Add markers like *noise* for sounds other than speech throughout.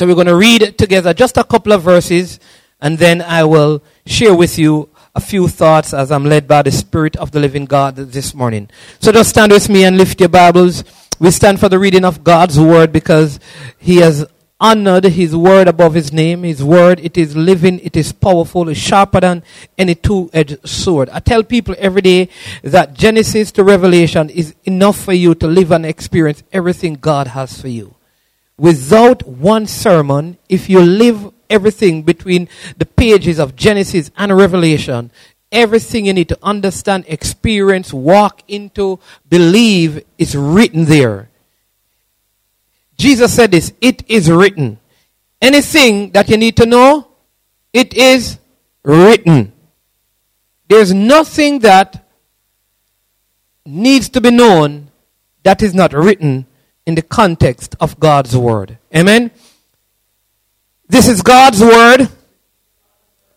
So we're going to read together just a couple of verses and then I will share with you a few thoughts as I'm led by the Spirit of the living God this morning. So just stand with me and lift your Bibles. We stand for the reading of God's word because He has honored His word above His name. His word, it is living, it is powerful, it's sharper than any two-edged sword. I tell people every day that Genesis to Revelation is enough for you to live and experience everything God has for you. Without one sermon, if you live everything between the pages of Genesis and Revelation, everything you need to understand, experience, walk into, believe is written there. Jesus said this, it is written. Anything that you need to know, it is written. There's nothing that needs to be known that is not written in the context of God's word. Amen. This is God's word,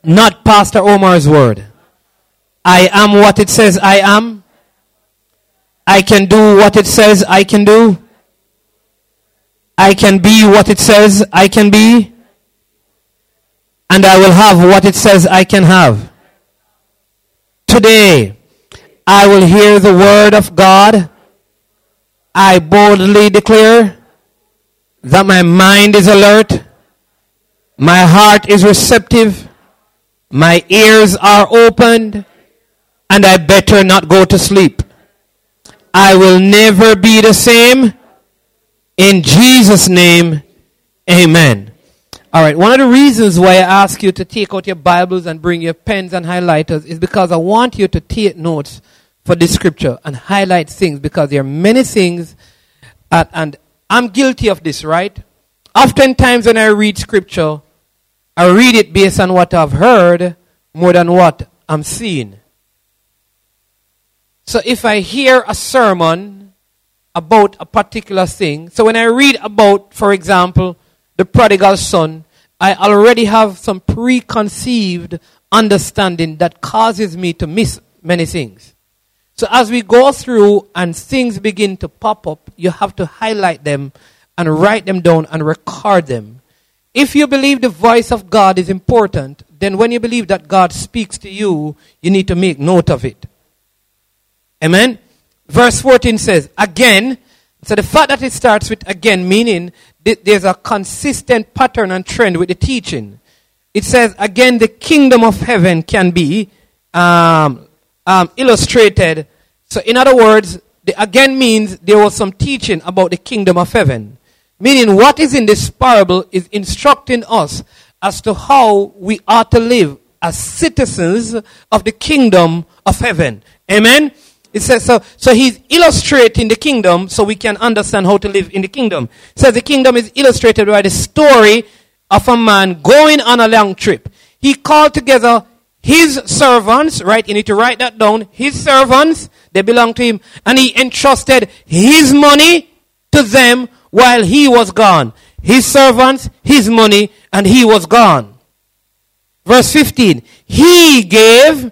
not Pastor Omar's word. I am what it says I am. I can do what it says I can do. I can be what it says I can be. And I will have what it says I can have. Today, I will hear the word of God. I boldly declare that my mind is alert my heart is receptive. My ears are opened. And I better not go to sleep. I will never be the same. In Jesus' name, amen. All right, one of the reasons why I ask you to take out your Bibles and bring your pens and highlighters is because I want you to take notes for this scripture and highlight things because there are many things, at, and I'm guilty of this, right? Oftentimes when I read scripture, I read it based on what I've heard more than what I'm seeing. So if I hear a sermon about a particular thing, so when I read about, for example, the prodigal son, I already have some preconceived understanding that causes me to miss many things. So as we go through and things begin to pop up, you have to highlight them and write them down and record them. If you believe the voice of God is important, then when you believe that God speaks to you, you need to make note of it. Amen? Verse 14 says, again, so the fact that it starts with again, meaning there's a consistent pattern and trend with the teaching. It says, again, the kingdom of heaven can be um, um, illustrated. So, in other words, the again means there was some teaching about the kingdom of heaven. Meaning, what is in this parable is instructing us as to how we are to live as citizens of the kingdom of heaven. Amen? It says so. So he's illustrating the kingdom so we can understand how to live in the kingdom. It says the kingdom is illustrated by the story of a man going on a long trip. He called together his servants, right? You need to write that down. His servants, they belong to him. And he entrusted his money to them while he was gone. His servants, his money, and he was gone. Verse 15. He gave,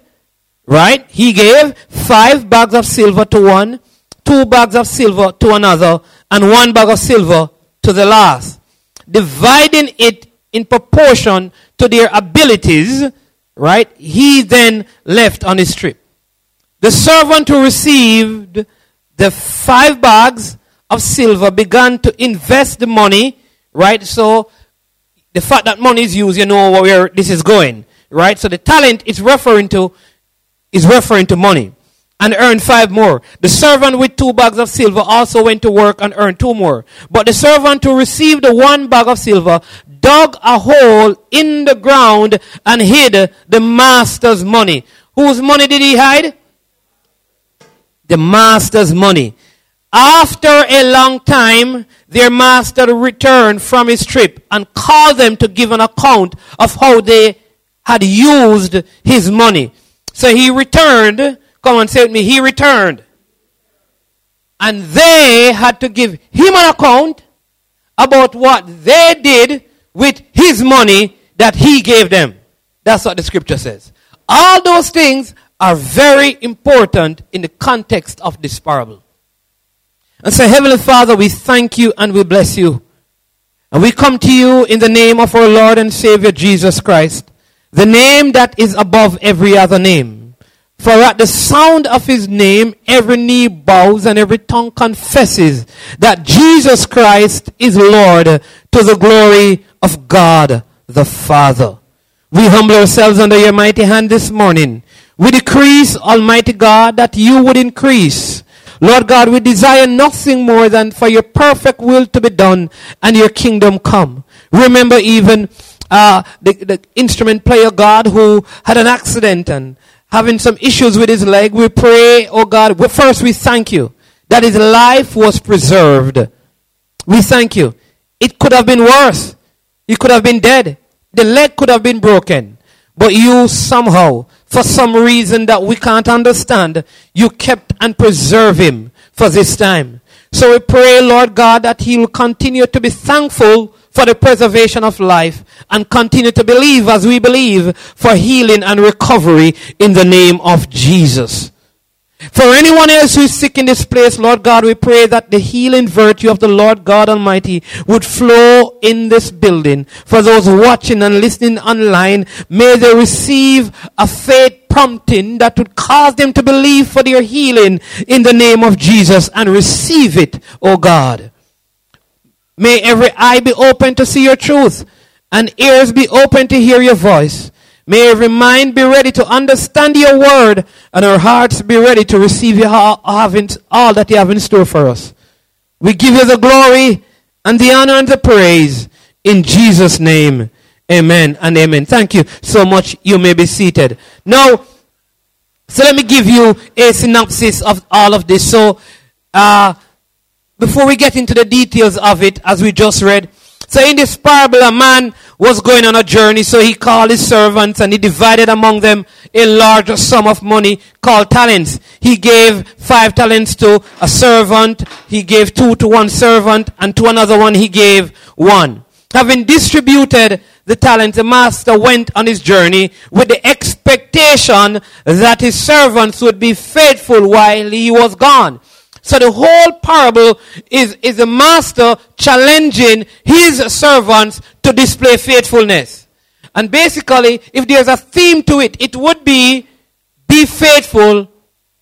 right? He gave five bags of silver to one, two bags of silver to another, and one bag of silver to the last. Dividing it in proportion to their abilities, right? He then left on his trip. The servant who received the five bags of silver began to invest the money, right? So the fact that money is used, you know where this is going, right? So the talent is referring to is referring to money and earned five more. The servant with two bags of silver also went to work and earned two more. But the servant who received the one bag of silver dug a hole in the ground and hid the master's money. Whose money did he hide? The master's money. After a long time, their master returned from his trip and called them to give an account of how they had used his money. So he returned. Come on, say with me. He returned. And they had to give him an account about what they did with his money that he gave them. That's what the scripture says. All those things are very important in the context of this parable. And so, Heavenly Father, we thank you and we bless you And we come to you in the name of our Lord and Savior Jesus Christ, the name that is above every other name. For at the sound of his name, every knee bows and every tongue confesses that Jesus Christ is Lord to the glory of God the Father. We humble ourselves under your mighty hand this morning. We decrease, Almighty God, that you would increase. Lord God, we desire nothing more than for your perfect will to be done and your kingdom come. Remember even uh, the, the instrument player, God, who had an accident and having some issues with his leg. We pray, oh God, first we thank you that his life was preserved. We thank you. It could have been worse. He could have been dead. The leg could have been broken. But you somehow for some reason that we can't understand, you kept and preserve him for this time. So we pray, Lord God, that he will continue to be thankful for the preservation of life and continue to believe as we believe for healing and recovery in the name of Jesus. For anyone else who is sick in this place, Lord God, we pray that the healing virtue of the Lord God Almighty would flow in this building. For those watching and listening online, may they receive a faith prompting that would cause them to believe for their healing in the name of Jesus and receive it, O God. May every eye be open to see your truth and ears be open to hear your voice. May every mind be ready to understand your word and our hearts be ready to receive having all that you have in store for us. We give you the glory and the honor and the praise in Jesus' name. Amen and amen. Thank you so much. You may be seated. Now, so let me give you a synopsis of all of this. So, uh, before we get into the details of it, as we just read, so in this parable, a man was going on a journey, so he called his servants and he divided among them a large sum of money called talents. He gave five talents to a servant, he gave two to one servant, and to another one he gave one. Having distributed the talents, the master went on his journey with the expectation that his servants would be faithful while he was gone. So the whole parable is, is the master challenging his servants to display faithfulness. And basically, if there's a theme to it, it would be be faithful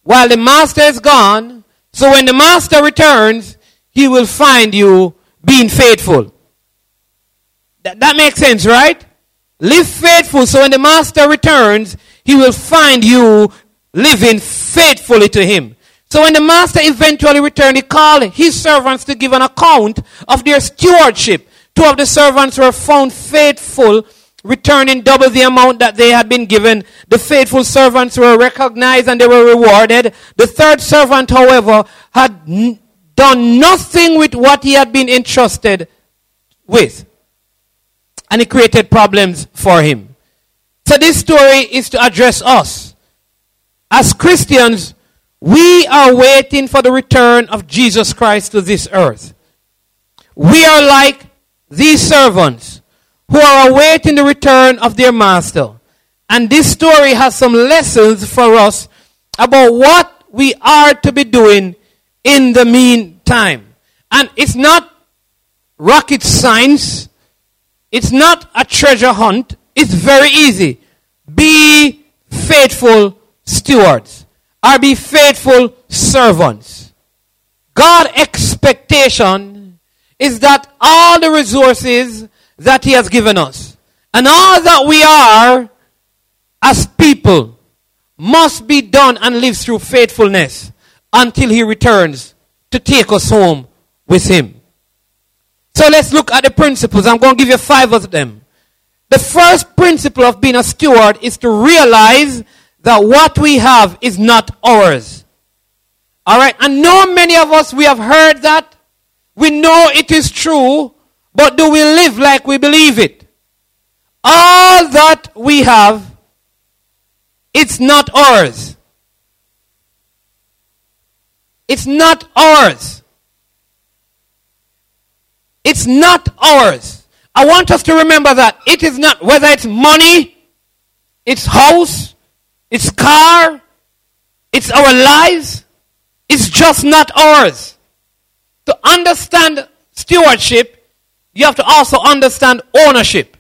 while the master is gone. So when the master returns, he will find you being faithful. That, that makes sense, right? Live faithful so when the master returns, he will find you living faithfully to him. So when the master eventually returned, he called his servants to give an account of their stewardship. Two of the servants were found faithful, returning double the amount that they had been given. The faithful servants were recognized and they were rewarded. The third servant, however, had n- done nothing with what he had been entrusted with. And it created problems for him. So this story is to address us. As Christians, we are waiting for the return of Jesus Christ to this earth. We are like these servants who are awaiting the return of their master. And this story has some lessons for us about what we are to be doing in the meantime. And it's not rocket science. It's not a treasure hunt. It's very easy. Be faithful stewards or be faithful servants. God expectation is that all the resources that he has given us and all that we are as people must be done and lived through faithfulness until he returns to take us home with him. So let's look at the principles. I'm going to give you five of them. The first principle of being a steward is to realize that what we have is not ours. All right. And know many of us, we have heard that. We know it is true, but do we live like we believe it? All that we have, it's not ours. It's not ours. It's not ours. I want us to remember that. It is not, whether it's money, it's house, it's car, it's our lives, it's just not ours. To understand stewardship you have to also understand ownership.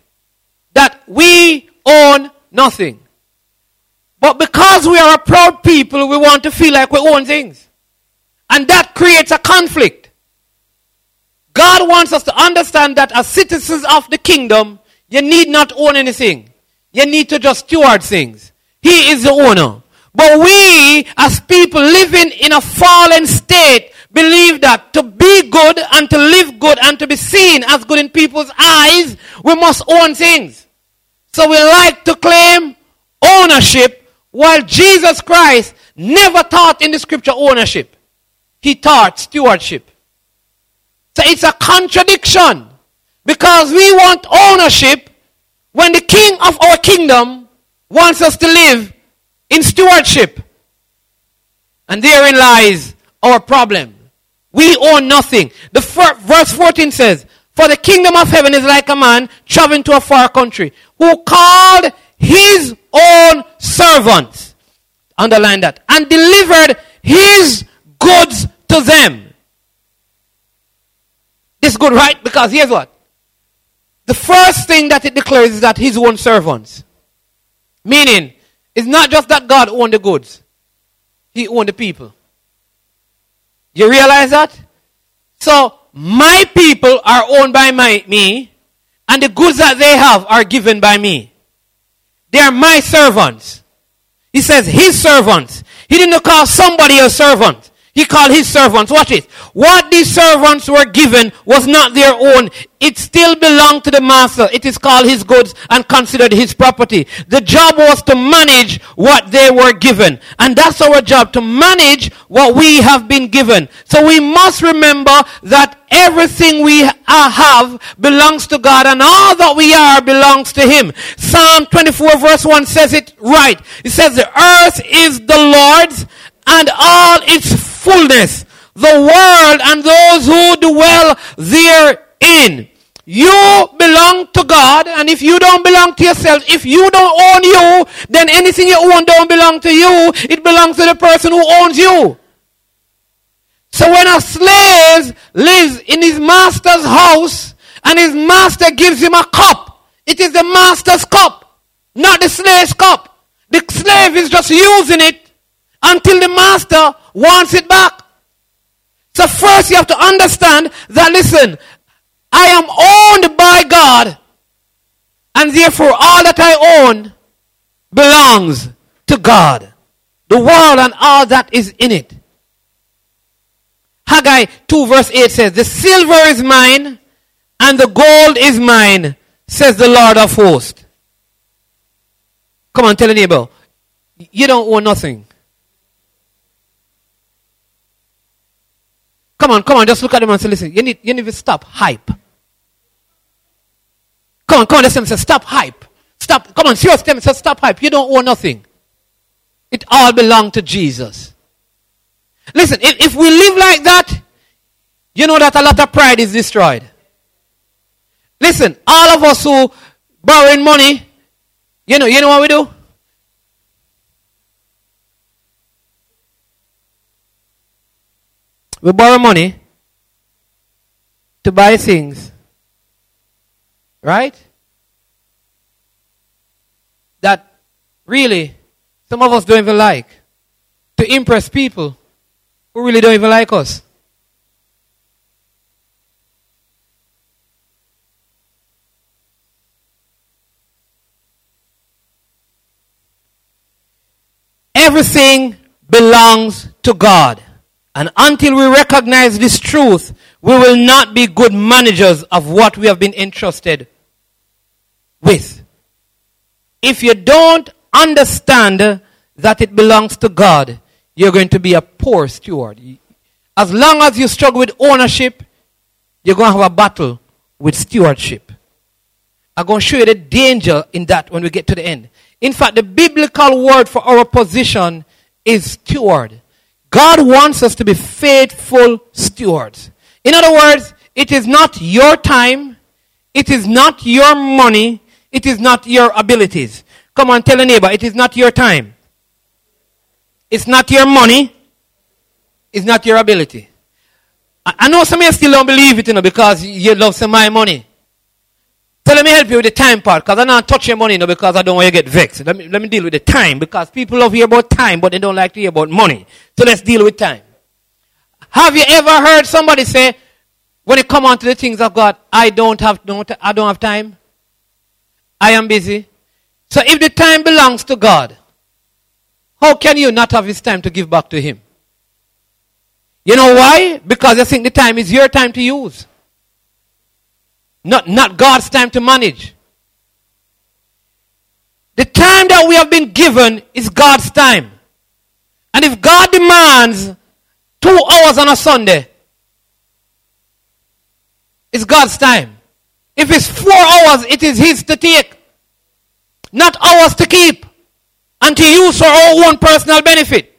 That we own nothing. But because we are a proud people, we want to feel like we own things. And that creates a conflict. God wants us to understand that as citizens of the kingdom, you need not own anything. You need to just steward things. He is the owner. But we, as people living in a fallen state, believe that to be good and to live good and to be seen as good in people's eyes, we must own things. So we like to claim ownership while Jesus Christ never taught in the scripture ownership. He taught stewardship. So it's a contradiction because we want ownership when the king of our kingdom wants us to live in stewardship. And therein lies our problem. We own nothing. The fir- verse 14 says, For the kingdom of heaven is like a man traveling to a far country who called his own servants. Underline that. And delivered his goods to them. This is good, right? Because here's what. The first thing that it declares is that his own servants. Meaning, it's not just that God owned the goods. He owned the people. You realize that? So, my people are owned by my, me, and the goods that they have are given by me. They are my servants. He says his servants. He didn't call somebody a servant. He called his servants. Watch it. What these servants were given was not their own. It still belonged to the master. It is called his goods and considered his property. The job was to manage what they were given. And that's our job, to manage what we have been given. So we must remember that everything we have belongs to God and all that we are belongs to Him. Psalm 24 verse 1 says it right. It says the earth is the Lord's and all its fullness, the world and those who dwell therein. You belong to God, and if you don't belong to yourself, if you don't own you, then anything you own don't belong to you. It belongs to the person who owns you. So when a slave lives in his master's house and his master gives him a cup, it is the master's cup, not the slave's cup. The slave is just using it until the master wants it back. So first you have to understand that listen, I am owned by God and therefore all that I own belongs to God. The world and all that is in it. Haggai 2 verse 8 says, The silver is mine and the gold is mine, says the Lord of hosts. Come on, tell a neighbor. You don't own nothing. Come on, come on, just look at them and say, listen, you need, you need to stop hype. Come on, come on, listen, say, stop hype. Stop, come on, serious them, say, stop hype. You don't own nothing. It all belongs to Jesus. Listen, if, if we live like that, you know that a lot of pride is destroyed. Listen, all of us who borrowing money, you know, you know what we do? We borrow money to buy things. Right? That really some of us don't even like. To impress people who really don't even like us. Everything belongs to God. And until we recognize this truth, we will not be good managers of what we have been entrusted with. If you don't understand that it belongs to God, you're going to be a poor steward. As long as you struggle with ownership, you're going to have a battle with stewardship. I'm going to show you the danger in that when we get to the end. In fact, the biblical word for our position is steward. God wants us to be faithful stewards. In other words, it is not your time, it is not your money, it is not your abilities. Come on, tell a neighbor, it is not your time. It's not your money, it's not your ability. I know some of you still don't believe it, you know, because you love some of my money. So let me help you with the time part, because I don't touch your money, you know, because I don't want you to get vexed. Let me, let me deal with the time, because people love hear about time, but they don't like to hear about money. So let's deal with time. Have you ever heard somebody say, when it come on to the things of God, I don't have, don't, I don't have time? I am busy. So if the time belongs to God, how can you not have his time to give back to him? You know why? Because you think the time is your time to use. Not, not God's time to manage. The time that we have been given is God's time. And if God demands two hours on a Sunday, it's God's time. If it's four hours, it is His to take, not ours to keep and to use for our own personal benefit.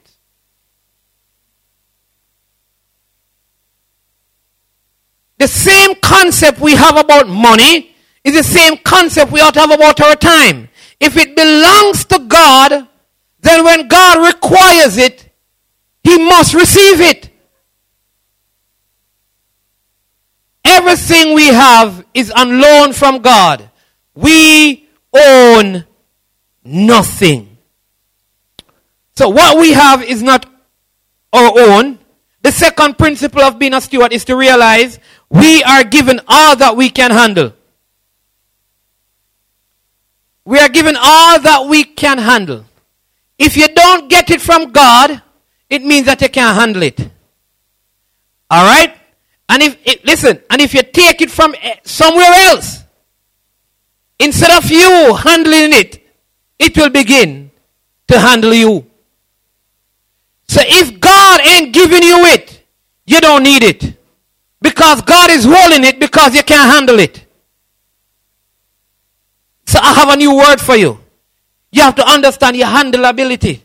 The same concept we have about money is the same concept we ought to have about our time. If it belongs to God, then when God requires it, He must receive it. Everything we have is on loan from God. We own nothing. So what we have is not our own. The second principle of being a steward is to realize we are given all that we can handle. We are given all that we can handle. If you don't get it from God, it means that you can't handle it. All right? And if it, listen, and if you take it from eh, somewhere else, instead of you handling it, it will begin to handle you. So if God ain't giving you it, you don't need it. Because God is holding it because you can't handle it. So I have a new word for you. You have to understand your handleability.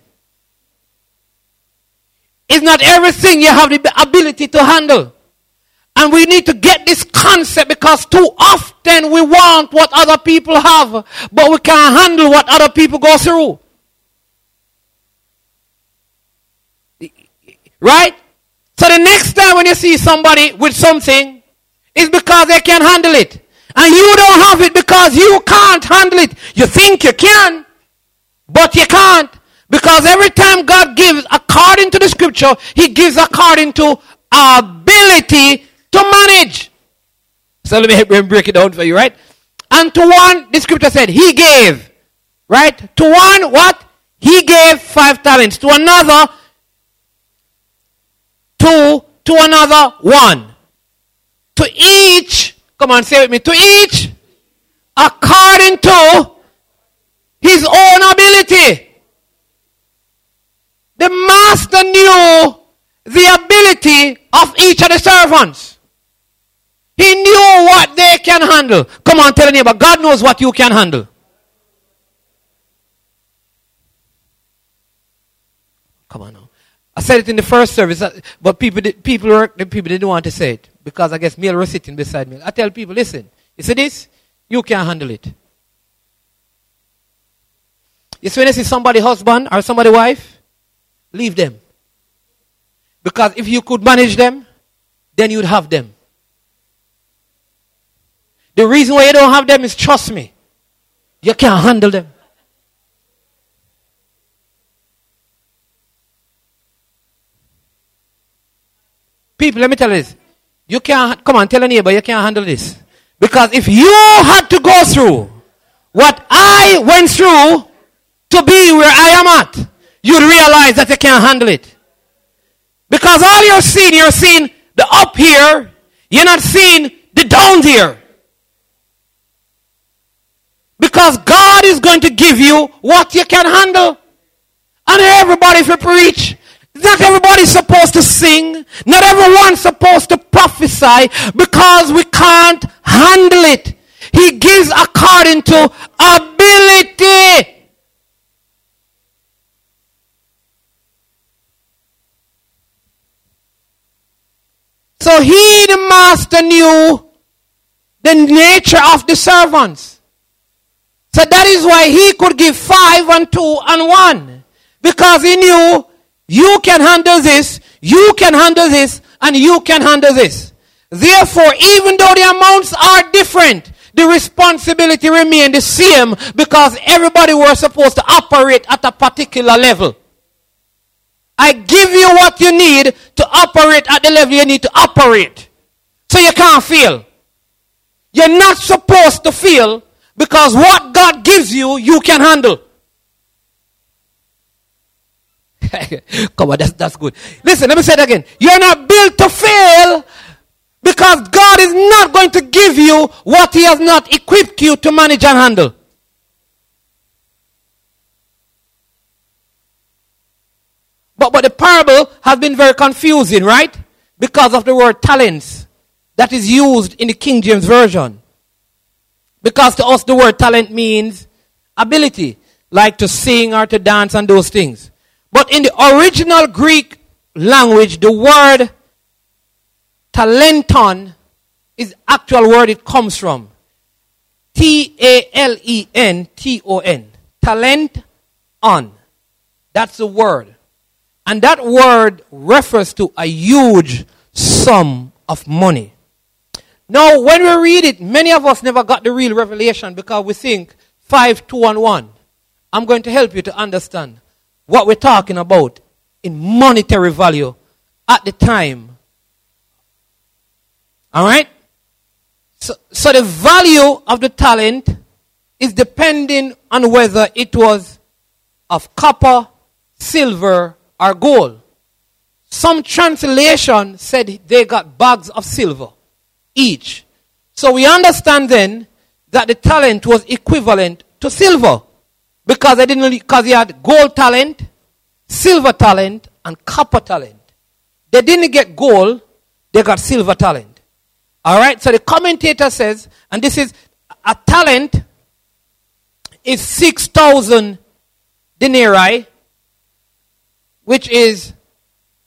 It's not everything you have the ability to handle. And we need to get this concept because too often we want what other people have, but we can't handle what other people go through. Right? So the next time when you see somebody with something, it's because they can handle it. And you don't have it because you can't handle it. You think you can, but you can't. Because every time God gives according to the scripture, He gives according to ability to manage. So let me break it down for you, right? And to one, the scripture said, He gave. Right? To one, what? He gave five talents. To another, two, to another, one. To each, come on, say with me, to each, according to his own ability. The master knew the ability of each of the servants. He knew what they can handle. Come on, tell a neighbor, God knows what you can handle. Come on now. I said it in the first service, uh, but people, people, were, people didn't want to say it because I guess Neil was sitting beside me. I tell people, listen, you see this? You can't handle it. You see when you see somebody husband or somebody wife, leave them. Because if you could manage them, then you'd have them. The reason why you don't have them is trust me. You can't handle them. People, let me tell you this. You can't, come on, tell a neighbor you can't handle this. Because if you had to go through what I went through to be where I am at, you'd realize that you can't handle it. Because all you're seeing, you're seeing the up here, you're not seeing the down here. Because God is going to give you what you can handle. And everybody, if you preach, not everybody's supposed to sing. Not everyone's supposed to prophesy because we can't handle it. He gives according to ability. So he, the master, knew the nature of the servants. So that is why he could give five and two and one. Because he knew you can handle this, you can handle this, and you can handle this. Therefore, even though the amounts are different, the responsibility remain the same because everybody was supposed to operate at a particular level. I give you what you need to operate at the level you need to operate. So you can't fail. You're not supposed to fail because what God gives you, you can handle. *laughs* Come on, that's, that's good. Listen, let me say it again. You're not built to fail because God is not going to give you what He has not equipped you to manage and handle. But, but the parable has been very confusing, right? Because of the word talents that is used in the King James Version. Because to us the word talent means ability, like to sing or to dance and those things. But in the original Greek language, the word talenton is actual word it comes from. T A L E N T O N. Talent on. That's the word. And that word refers to a huge sum of money. Now, when we read it, many of us never got the real revelation because we think 5, 2, and 1. I'm going to help you to understand what we're talking about in monetary value at the time. All right? So, so the value of the talent is depending on whether it was of copper, silver, or gold. Some translation said they got bags of silver each. So we understand then that the talent was equivalent to silver. Because they didn't because he had gold talent, silver talent, and copper talent. They didn't get gold, they got silver talent. Alright, so the commentator says, and this is a talent is six thousand denarii, which is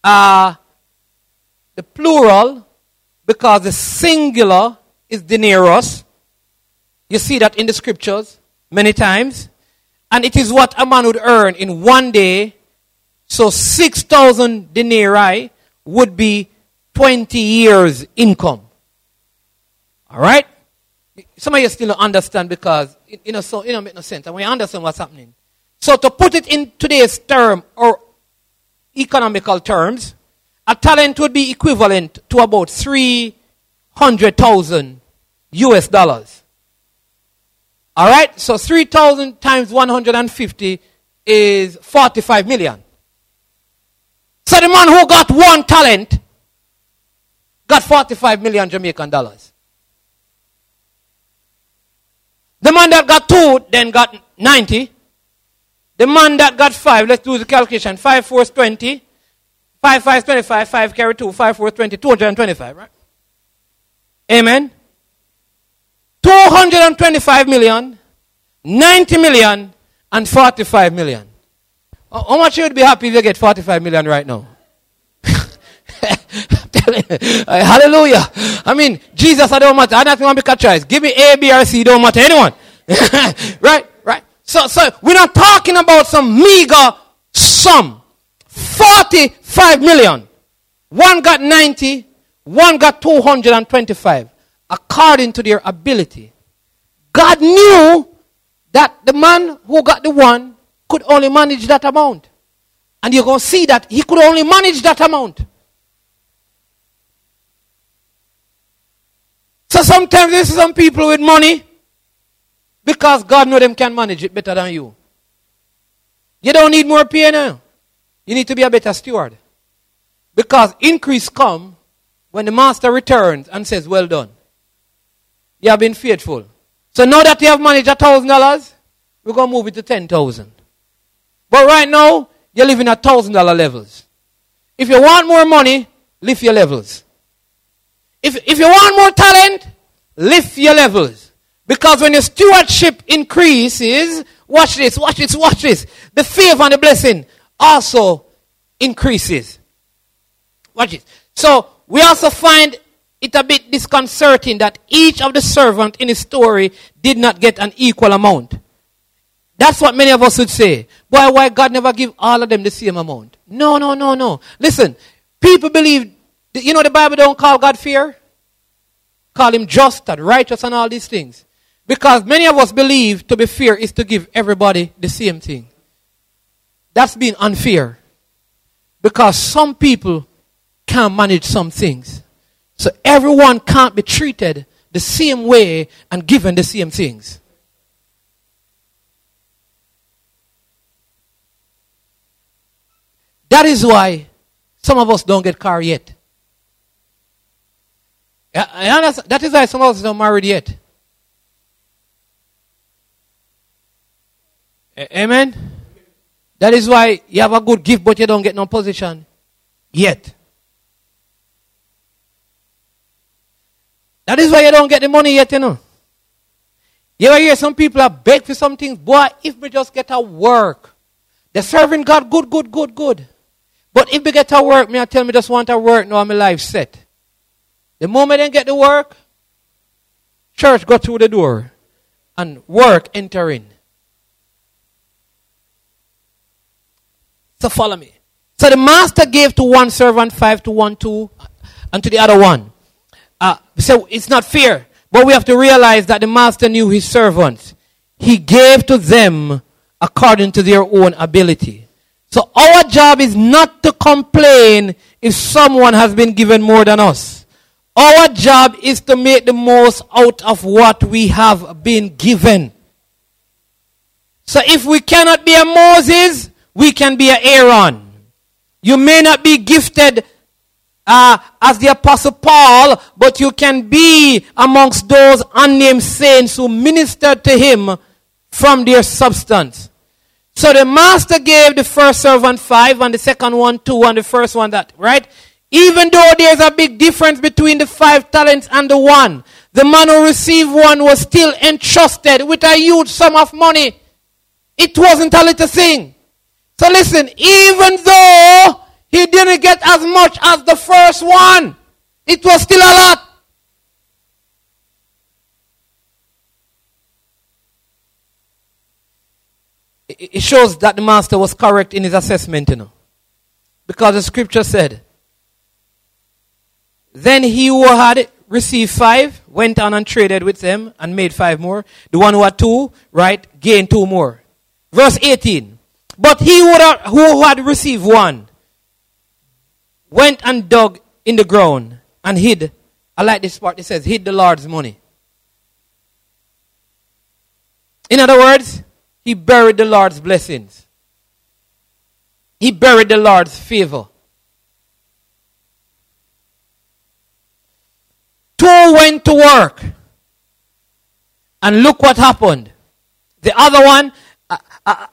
uh, the plural because the singular is denarius. You see that in the scriptures many times. And it is what a man would earn in one day. So 6,000 denarii would be 20 years income. All right? Some of you still don't understand because you know, so, it don't make no sense. And we understand what's happening. So to put it in today's term or economical terms, a talent would be equivalent to about 300,000 US dollars. All right? So 3,000 times 150 is 45 million. So the man who got one talent got 45 million Jamaican dollars. The man that got two then got 90. The man that got five, let's do the calculation. Five, four is 20. 5, 5 is 25. 5 carry 2. 5, 4 is 20. 225, right? Amen. 225 million, 90 million, and 45 million. How much you would be happy if you get 45 million right now? *laughs* Uh, hallelujah. I mean, Jesus, I don't matter. I don't want to make a choice. Give me A, B, or C, don't matter anyone. *laughs* right, right. So, so we're not talking about some meager sum. 45 million. One got 90, one got 225, according to their ability. God knew that the man who got the one could only manage that amount. And you're going to see that he could only manage that amount. So sometimes there's some people with money because God know them can manage it better than you. You don't need more pay now. Eh? You need to be a better steward. Because increase come when the master returns and says, Well done. You have been faithful. So now that you have managed a thousand dollars, we're to move it to ten thousand. But right now, you're living at thousand dollar levels. If you want more money, lift your levels. If, if you want more talent, lift your levels. Because when your stewardship increases, watch this, watch this, watch this. The favor and the blessing also increases. Watch it. So we also find it a bit disconcerting that each of the servant in the story did not get an equal amount. That's what many of us would say. Why, why God never give all of them the same amount? No, no, no, no. Listen, people believe You know the Bible don't call God fear? Call him just and righteous and all these things. Because many of us believe to be fair is to give everybody the same thing. That's being unfair. Because some people can't manage some things. So everyone can't be treated the same way and given the same things. That is why some of us don't get car yet. That is why some of us don't married yet. Amen. That is why you have a good gift, but you don't get no position yet. That is why you don't get the money yet, you know. You hear some people are beg for some things? Boy, if we just get a work, they're serving God good, good, good, good. But if we get a work, me I tell me just want a work, now my life set. The moment they get the work, church go through the door and work enter in. So follow me. So the master gave to one servant five to one two and to the other one. Uh, so it's not fair. But we have to realize that the master knew his servants. He gave to them according to their own ability. So our job is not to complain if someone has been given more than us. Our job is to make the most out of what we have been given. So if we cannot be a Moses, we can be a Aaron. You may not be gifted uh, as the Apostle Paul, but you can be amongst those unnamed saints who ministered to him from their substance. So the master gave the first servant five and the second one two and the first one that, right? Even though there's a big difference between the five talents and the one, the man who received one was still entrusted with a huge sum of money. It wasn't a little thing. So listen, even though he didn't get as much as the first one. It was still a lot. It shows that the master was correct in his assessment, you know. Because the scripture said, Then he who had received five went on and traded with them and made five more. The one who had two, right, gained two more. Verse 18. But he who had received one went and dug in the ground and hid. I like this part. It says, hid the Lord's money. In other words, he buried the Lord's blessings. He buried the Lord's favor. Two went to work. And look what happened. The other one, uh, uh,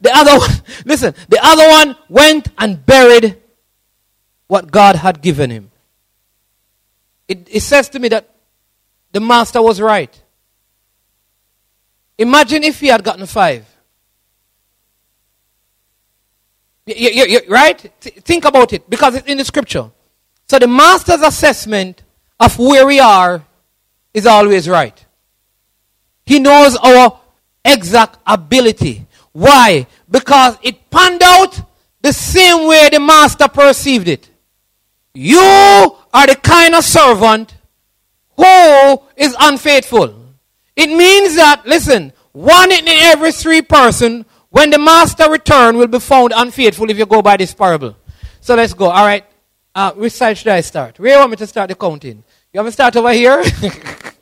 the other *laughs* one, listen, the other one went and buried what God had given him. It, it says to me that the master was right. Imagine if he had gotten five. Right? Think about it because it's in the scripture. So the master's assessment of where we are is always right. He knows our exact ability. Why? Because it panned out the same way the master perceived it. You are the kind of servant who is unfaithful. It means that, listen, one in every three person, when the master return, will be found unfaithful if you go by this parable. So let's go. All right. Uh, which side should I start? Where you want me to start the counting? You want me to start over here?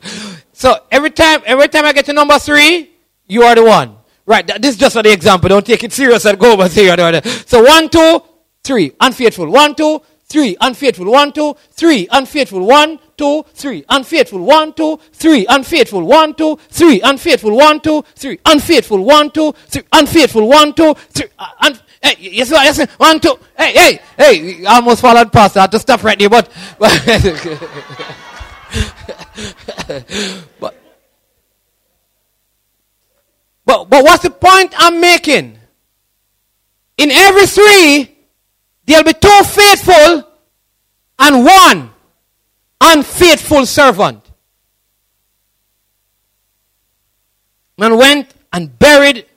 *laughs* so every time, every time I get to number three, you are the one. Right. This is just for the example. Don't take it serious and go over here. *laughs* So one, two, three. Unfaithful. One, two, three, unfaithful, one, two, three, unfaithful, one, two, three, unfaithful, one, two, three, unfaithful, one, two, three, unfaithful, one, two, three, unfaithful, one, two, three, unfaithful, one, two, three, uh, un- Hey, yes, yes, one, two, hey, hey, hey, I almost followed past. I had to stop right there, but, *laughs* but, but, but what's the point I'm making? In every three, There'll be two faithful and one unfaithful servant. Man went and buried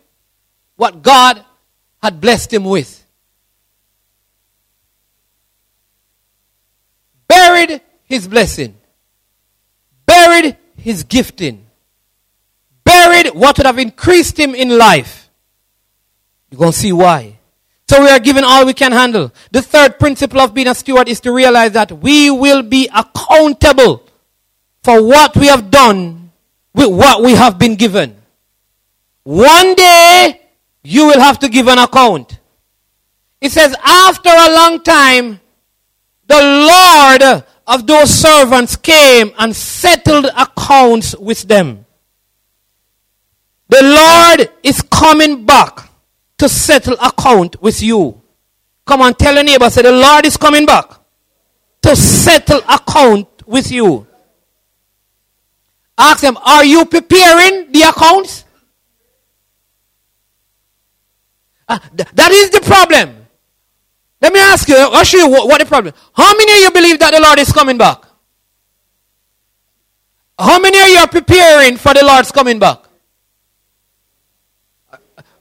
what God had blessed him with. buried his blessing, buried his gifting, buried what would have increased him in life. You're going to see why. So we are given all we can handle. The third principle of being a steward is to realize that we will be accountable for what we have done with what we have been given. One day, you will have to give an account. It says, after a long time, the Lord of those servants came and settled accounts with them. The Lord is coming back to settle account with you. Come on, tell your neighbor, say the Lord is coming back to settle account with you. Ask them, are you preparing the accounts? Uh, th- that is the problem. Let me ask you, I'll show you what, what the problem. How many of you believe that the Lord is coming back? How many of you are preparing for the Lord's coming back?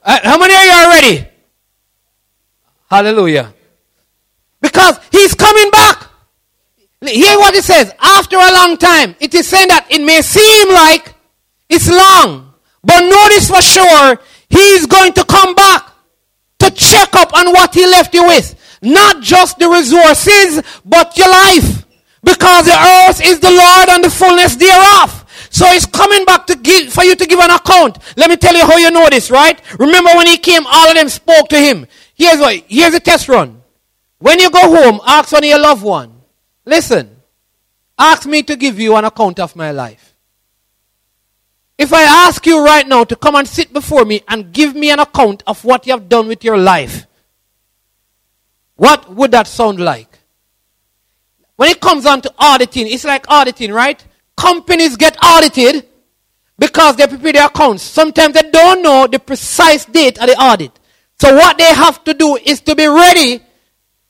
Uh, how many of you are ready? Hallelujah. Because he's coming back. Hear what it says. After a long time, it is saying that it may seem like it's long, but notice for sure, he's going to come back to check up on what he left you with. Not just the resources, but your life. Because the earth is the Lord and the fullness thereof. So he's coming back to give, for you to give an account. Let me tell you how you know this, right? Remember when he came, all of them spoke to him. Here's what, here's a test run. When you go home, ask one of your loved one. Listen, ask me to give you an account of my life. If I ask you right now to come and sit before me and give me an account of what you have done with your life, what would that sound like? When it comes on to auditing, it's like auditing, right? Companies get audited because they prepare their accounts. Sometimes they don't know the precise date of the audit. So what they have to do is to be ready.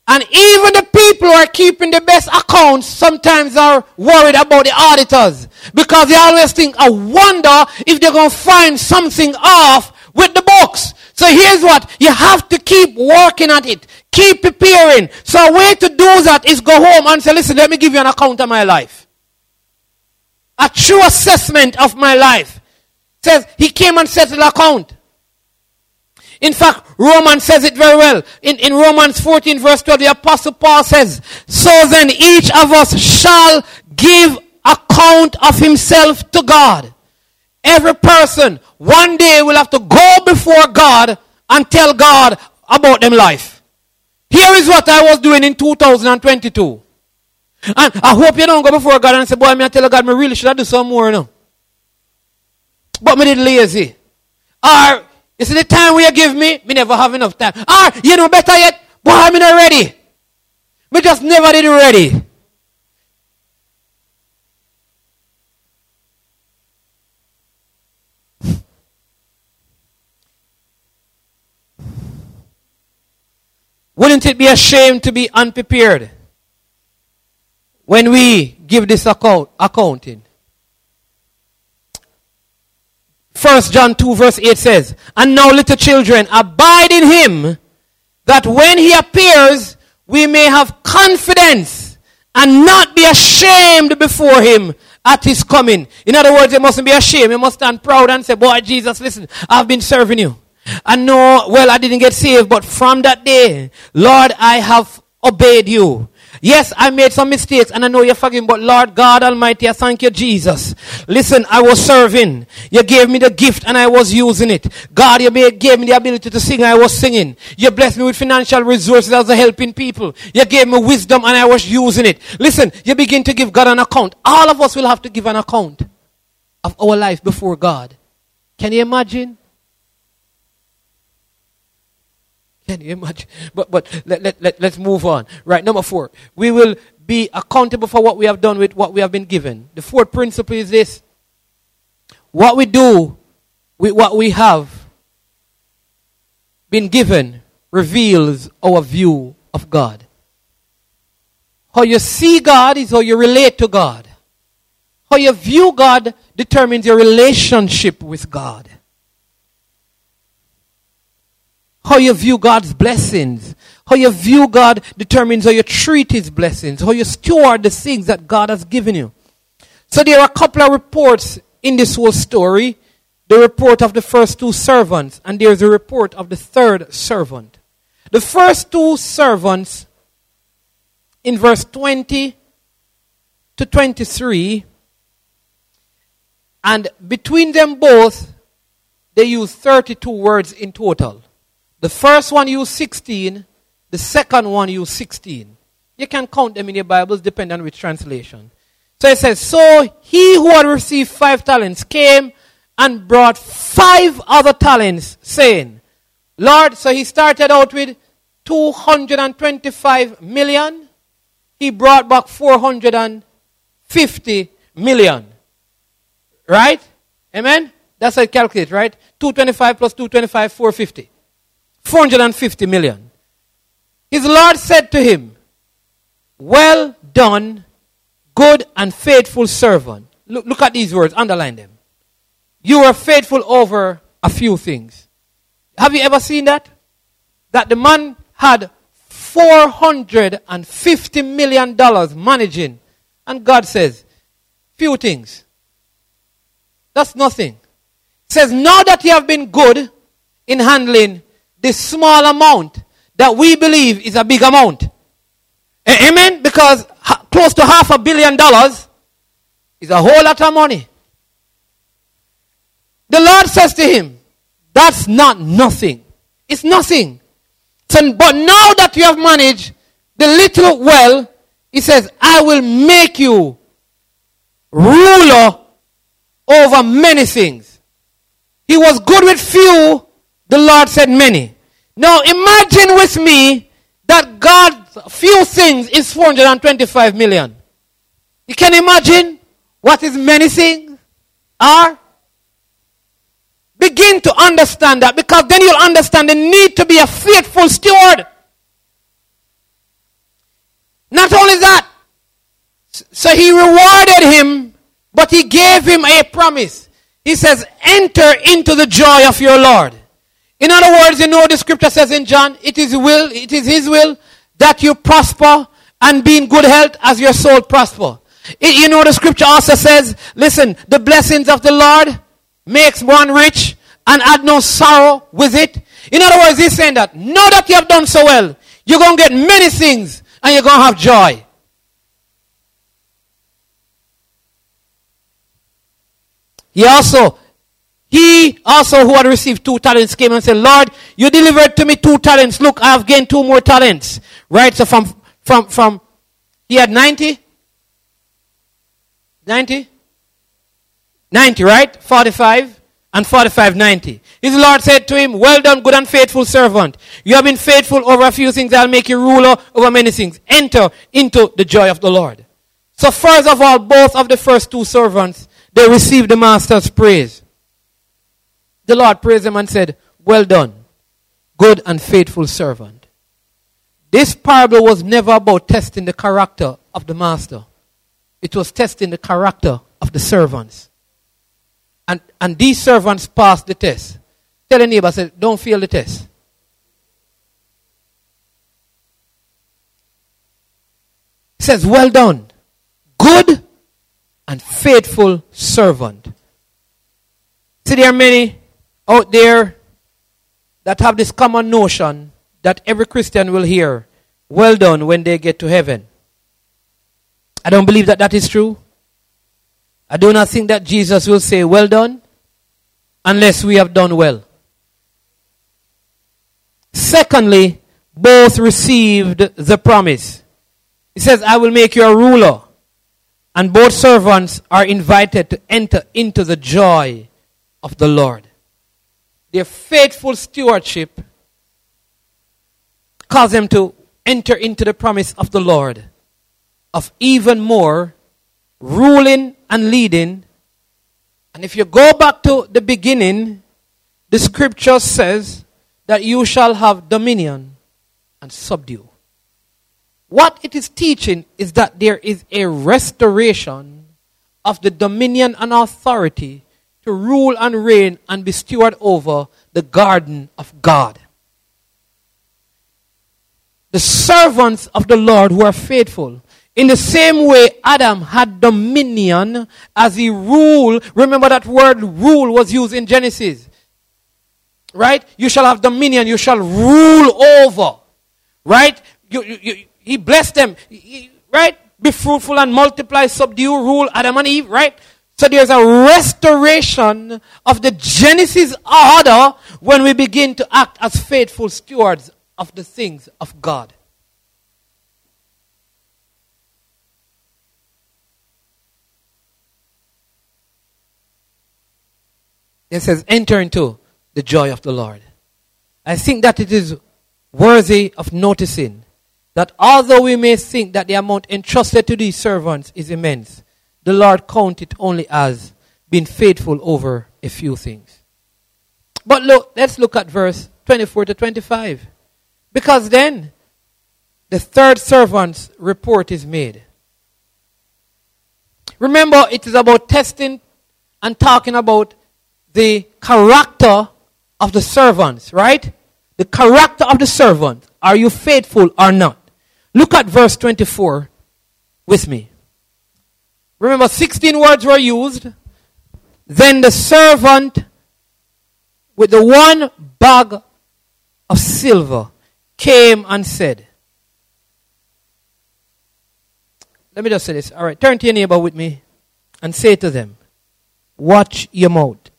And even the people who are keeping the best accounts sometimes are worried about the auditors. Because they always think, I wonder if they're going to find something off with the books. So here's what, you have to keep working at it. Keep preparing. So a way to do that is go home and say, listen, let me give you an account of my life a true assessment of my life. Says he came and settled account. In fact, Romans says it very well. In, in Romans 14 verse 12, the apostle Paul says, So then each of us shall give account of himself to God. Every person one day will have to go before God and tell God about them life. Here is what I was doing in 2022. And I hope you don't go before God and say, boy, me I tell God, me really should I do some more now. But me did lazy. Or, you see the time where you give me, me never have enough time. Or, you know better yet, boy, I'm not ready. Me just never did ready. Wouldn't it be a shame to be unprepared? When we give this account, accounting. First John 2 verse 8 says, And now little children, abide in him, that when he appears, we may have confidence and not be ashamed before him at his coming. In other words, you mustn't be ashamed. You must stand proud and say, Boy, Jesus, listen, I've been serving you. I know, well, I didn't get saved, but from that day, Lord, I have obeyed you. Yes, I made some mistakes and I know you're forgiving, but Lord God Almighty, I thank you, Jesus. Listen, I was serving. You gave me the gift and I was using it. God, you gave me the ability to sing, I was singing. You blessed me with financial resources as a helping people. You gave me wisdom and I was using it. Listen, you begin to give God an account. All of us will have to give an account of our life before God. Can you imagine? You imagine? But, but let, let, let, let's move on. Right, number four. We will be accountable for what we have done with what we have been given. The fourth principle is this. What we do with what we have been given reveals our view of God. How you see God is how you relate to God. How you view God determines your relationship with God. How you view God's blessings. How you view God determines how you treat His blessings. How you steward the things that God has given you. So there are a couple of reports in this whole story. The report of the first two servants, and there's a report of the third servant. The first two servants, in verse 20 to 23, and between them both, they use 32 words in total. The first one used 16, the second one used 16. You can count them in your Bibles, depending on which translation. So it says, So he who had received five talents came and brought five other talents, saying, Lord, so he started out with 225 million. He brought back 450 million. Right? Amen? That's how it calculate, right? 225 plus 225, 450. 450 million. His Lord said to him, Well done, good and faithful servant. Look, look at these words, underline them. You were faithful over a few things. Have you ever seen that? That the man had $450 million managing. And God says, few things. That's nothing. says, now that you have been good in handling this small amount that we believe is a big amount. Eh, amen? Because close to half a billion dollars is a whole lot of money. The Lord says to him, That's not nothing. It's nothing. So, but now that you have managed the little well, he says, I will make you ruler over many things. He was good with few, the Lord said many. Now imagine with me that God's few things is 425 million. You can imagine what his many things are? Begin to understand that because then you'll understand the need to be a faithful steward. Not only that, so he rewarded him, but he gave him a promise. He says, enter into the joy of your Lord. In other words, you know the scripture says in John, it is will, it is his will that you prosper and be in good health as your soul prosper. It, you know the scripture also says, listen, the blessings of the Lord makes one rich and add no sorrow with it. In other words, he's saying that now that you have done so well, you're going to get many things and you're going to have joy. He also he also who had received two talents came and said, Lord, you delivered to me two talents. Look, I have gained two more talents. Right? So from, from, from, he had 90? 90? 90, right? 45 and 45, 90. His Lord said to him, Well done, good and faithful servant. You have been faithful over a few things. I'll make you ruler over many things. Enter into the joy of the Lord. So first of all, both of the first two servants, they received the master's praise. The Lord praised him and said, Well done, good and faithful servant. This parable was never about testing the character of the master, it was testing the character of the servants. And, and these servants passed the test. Tell a neighbor, say, don't fail the test. Says, Well done, good and faithful servant. See, there are many out there that have this common notion that every Christian will hear, well done, when they get to heaven. I don't believe that that is true. I do not think that Jesus will say, well done, unless we have done well. Secondly, both received the promise. He says, I will make you a ruler. And both servants are invited to enter into the joy of the Lord their faithful stewardship caused them to enter into the promise of the Lord of even more ruling and leading. And if you go back to the beginning, the scripture says that you shall have dominion and subdue. What it is teaching is that there is a restoration of the dominion and authority to rule and reign and be steward over the garden of God. the servants of the Lord who are faithful. In the same way, Adam had dominion as he ruled. Remember that word rule was used in Genesis. Right? You shall have dominion. You shall rule over. Right? You, you, you, he blessed them. He, right? Be fruitful and multiply, subdue, rule Adam and Eve. Right? So there's a restoration of the Genesis order when we begin to act as faithful stewards of the things of God. It says, enter into the joy of the Lord. I think that it is worthy of noticing that although we may think that the amount entrusted to these servants is immense, the Lord count it only as being faithful over a few things. But look, let's look at verse 24 to 25. Because then the third servant's report is made. Remember, it is about testing and talking about the character of the servants, right? The character of the servant. Are you faithful or not? Look at verse 24 with me. Remember, 16 words were used. Then the servant with the one bag of silver came and said, Let me just say this. All right, turn to your neighbor with me and say to them, Watch your mouth.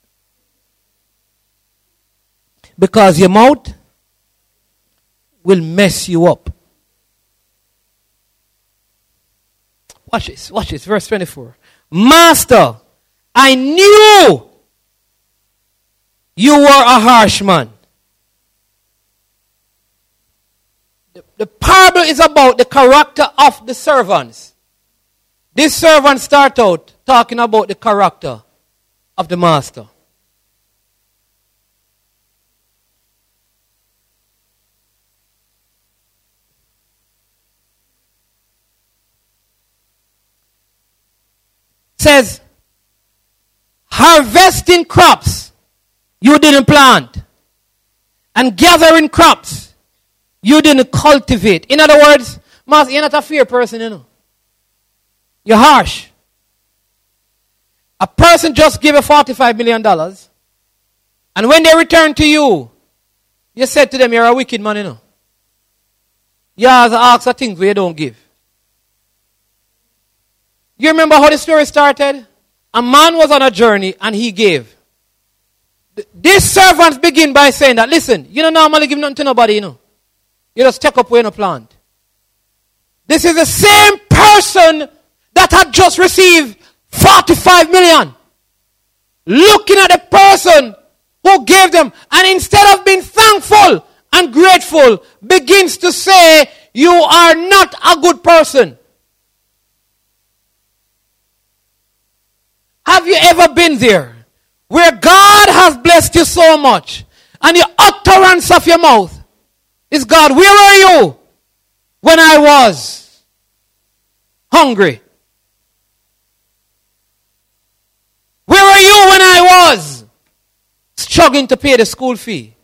Because your mouth will mess you up. Watch this, watch this, verse 24. Master, I knew you were a harsh man. The, the parable is about the character of the servants. This servant start out talking about the character of the master. Says, harvesting crops you didn't plant and gathering crops you didn't cultivate. In other words, Master, you're not a fair person, you know. You're harsh. A person just gave a $45 million, and when they return to you, you said to them, You're a wicked man, you know. You ask for things where you don't give. You remember how the story started? A man was on a journey and he gave. These servants begin by saying that, listen, you don't normally give nothing to nobody, you know. You just take up where you plant. This is the same person that had just received 45 million. Looking at the person who gave them, and instead of being thankful and grateful, begins to say, You are not a good person. Have you ever been there where God has blessed you so much and the utterance of your mouth is God, where were you when I was hungry? Where were you when I was struggling to pay the school fee?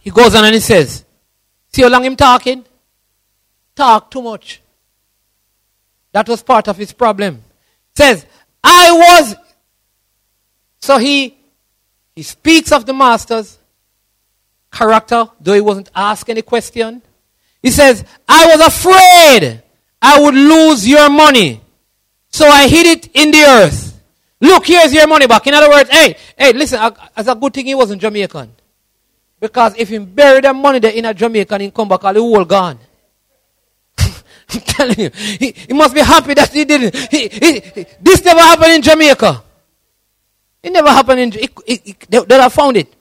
He goes on and he says, See how long him talking? Talk too much. That was part of his problem. Says, I was. So he he speaks of the master's character, though he wasn't asked any question. He says, I was afraid I would lose your money. So I hid it in the earth. Look, here's your money back. In other words, hey, hey, listen, it's a good thing he wasn't Jamaican. Because if he buried that money there in a Jamaican, he come back, all the whole gone. I'm telling you, he, he must be happy that he didn't. He, he, this never happened in Jamaica. It never happened in. That I found it.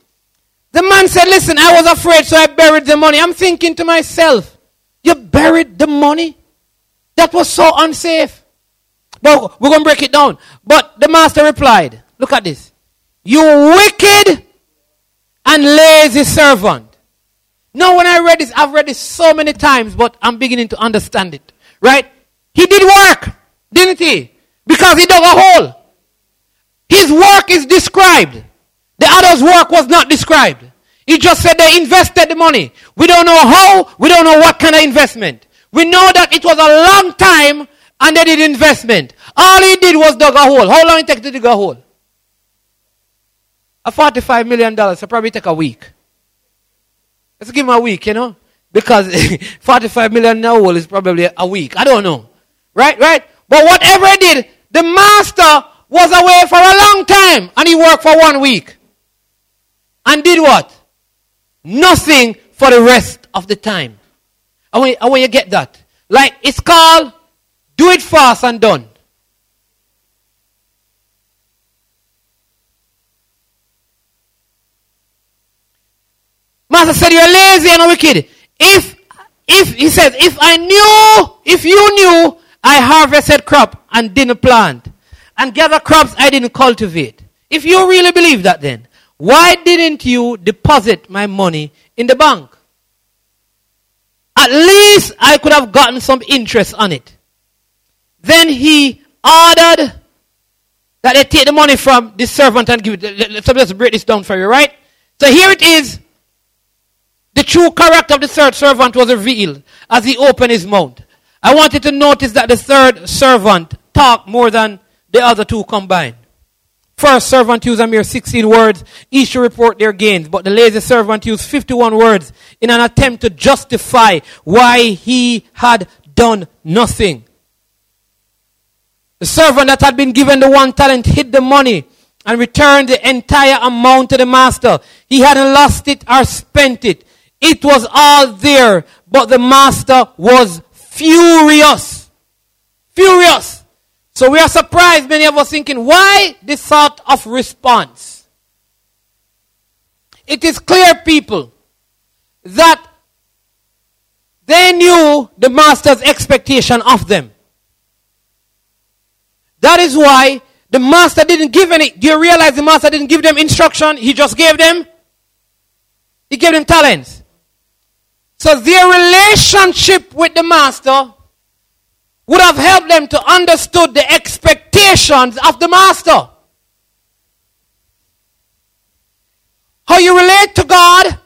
The man said, "Listen, I was afraid, so I buried the money." I'm thinking to myself, "You buried the money? That was so unsafe." But we're gonna break it down. But the master replied, "Look at this. You wicked and lazy servant." Now, when I read this, I've read this so many times, but I'm beginning to understand it. Right? He did work, didn't he? Because he dug a hole. His work is described. The other's work was not described. He just said they invested the money. We don't know how, we don't know what kind of investment. We know that it was a long time and they did investment. All he did was dug a hole. How long it take to dig a hole? A $45 million, so probably take a week. Let's give him a week, you know? Because *laughs* 45 million hole is probably a week. I don't know. Right, right? But whatever he did, the master was away for a long time and he worked for one week. And did what? Nothing for the rest of the time. I want, I want you to get that. Like, it's called do it fast and done. Master said, You're lazy and wicked. If, if, he says, if I knew, if you knew I harvested crop and didn't plant, and gather crops I didn't cultivate, if you really believe that then, why didn't you deposit my money in the bank? At least I could have gotten some interest on it. Then he ordered that they take the money from the servant and give it. Let's just break this down for you, right? So here it is. The true character of the third servant was revealed as he opened his mouth. I wanted to notice that the third servant talked more than the other two combined. First servant used a mere 16 words, each to report their gains, but the lazy servant used 51 words in an attempt to justify why he had done nothing. The servant that had been given the one talent hid the money and returned the entire amount to the master. He hadn't lost it or spent it. It was all there, but the master was furious. Furious. So we are surprised, many of us thinking, why this sort of response? It is clear, people, that they knew the master's expectation of them. That is why the master didn't give any. Do you realize the master didn't give them instruction? He just gave them. He gave them talents. So their relationship with the master would have helped them to understood the expectations of the master. How you relate to God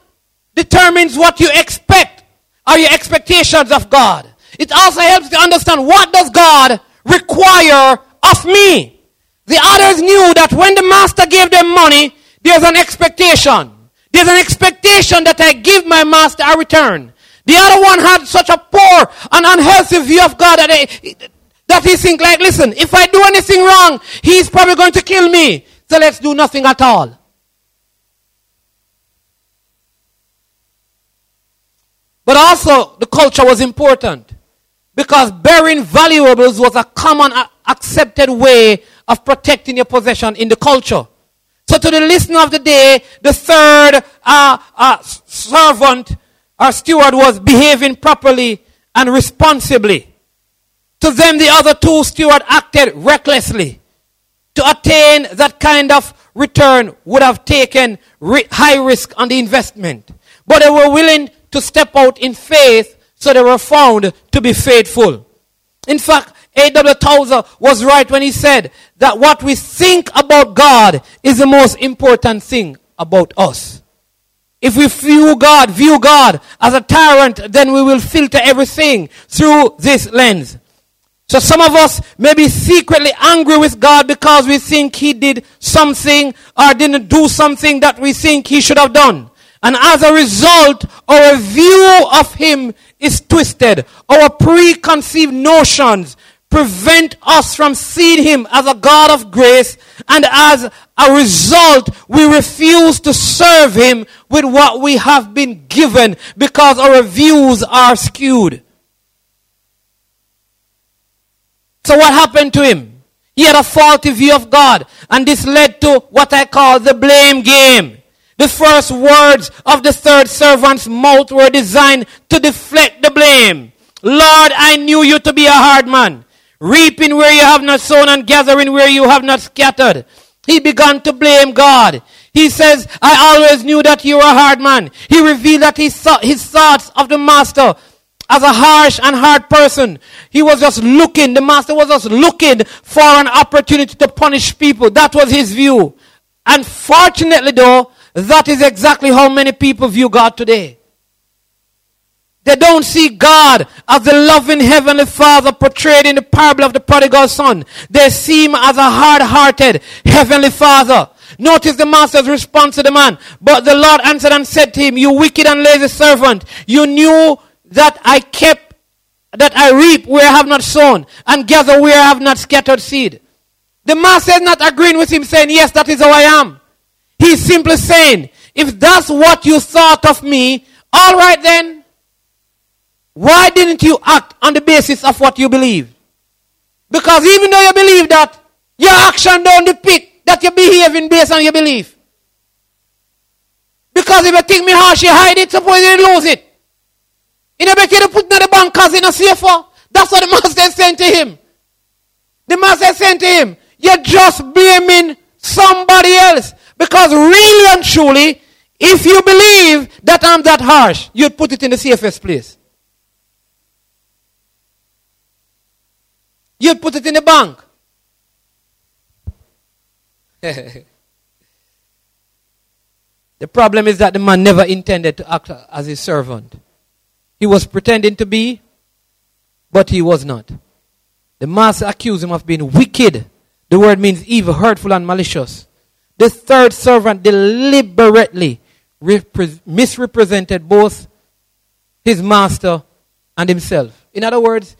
determines what you expect or your expectations of God. It also helps to understand what does God require of me. The others knew that when the master gave them money, there's an expectation. There's an expectation that I give my master a return. The other one had such a poor and unhealthy view of God that, that he think like, listen, if I do anything wrong, he's probably going to kill me. So let's do nothing at all. But also, the culture was important because burying valuables was a common uh, accepted way of protecting your possession in the culture. So to the listener of the day, the third uh, uh, servant or steward was behaving properly and responsibly. To them, the other two steward acted recklessly. To attain that kind of return would have taken high risk on the investment. But they were willing to step out in faith, so they were found to be faithful. In fact, A.W. Tozer was right when he said that what we think about God is the most important thing about us. If we view God, view God as a tyrant, then we will filter everything through this lens. So some of us may be secretly angry with God because we think He did something or didn't do something that we think He should have done. And as a result, our view of Him is twisted. Our preconceived notions prevent us from seeing him as a God of grace, and as a result, we refuse to serve him with what we have been given because our views are skewed. So what happened to him? He had a faulty view of God, and this led to what I call the blame game. The first words of the third servant's mouth were designed to deflect the blame. Lord, I knew you to be a hard man reaping where you have not sown and gathering where you have not scattered. He began to blame God. He says, I always knew that you were a hard man. He revealed that he saw his thoughts of the master as a harsh and hard person. He was just looking, the master was just looking for an opportunity to punish people. That was his view. Unfortunately though, that is exactly how many people view God today. They don't see God as the loving heavenly father portrayed in the parable of the prodigal son. They see him as a hard-hearted heavenly father. Notice the master's response to the man. But the Lord answered and said to him, you wicked and lazy servant, you knew that I kept, that I reap where I have not sown and gather where I have not scattered seed. The master is not agreeing with him saying, yes, that is how I am. He's simply saying, if that's what you thought of me, all right then, why didn't you act on the basis of what you believe? Because even though you believe that, your action don't depict that you're behaving based on your belief. Because if you think me harsh, you hide it, suppose you lose it. You know, better put in the bank because in a safer. That's what the master sent to him. The master sent to him, you're just blaming somebody else. Because really and truly, if you believe that I'm that harsh, you'd put it in the safest place. You'd put it in the bank. *laughs* the problem is that the man never intended to act as his servant. He was pretending to be, but he was not. The master accused him of being wicked. The word means evil, hurtful, and malicious. The third servant deliberately misrepresented both his master and himself. In other words,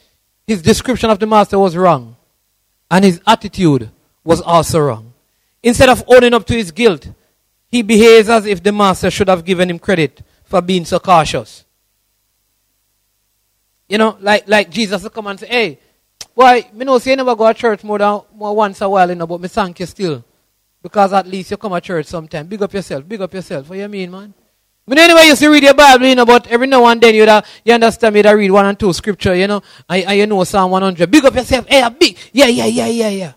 his description of the master was wrong, and his attitude was also wrong. Instead of owning up to his guilt, he behaves as if the master should have given him credit for being so cautious. You know, like, like Jesus would come and say, hey, why, me know say you never go to church more than more once a while, you know, but me thank you still. Because at least you come to church sometime. Big up yourself, big up yourself. What you mean, man? But anyway, you see read your Bible, you know, but every now and then you you understand me that read one and two scripture, you know, and, and you know Psalm 100. Big up yourself. Hey, big. Yeah, yeah, yeah, yeah, yeah.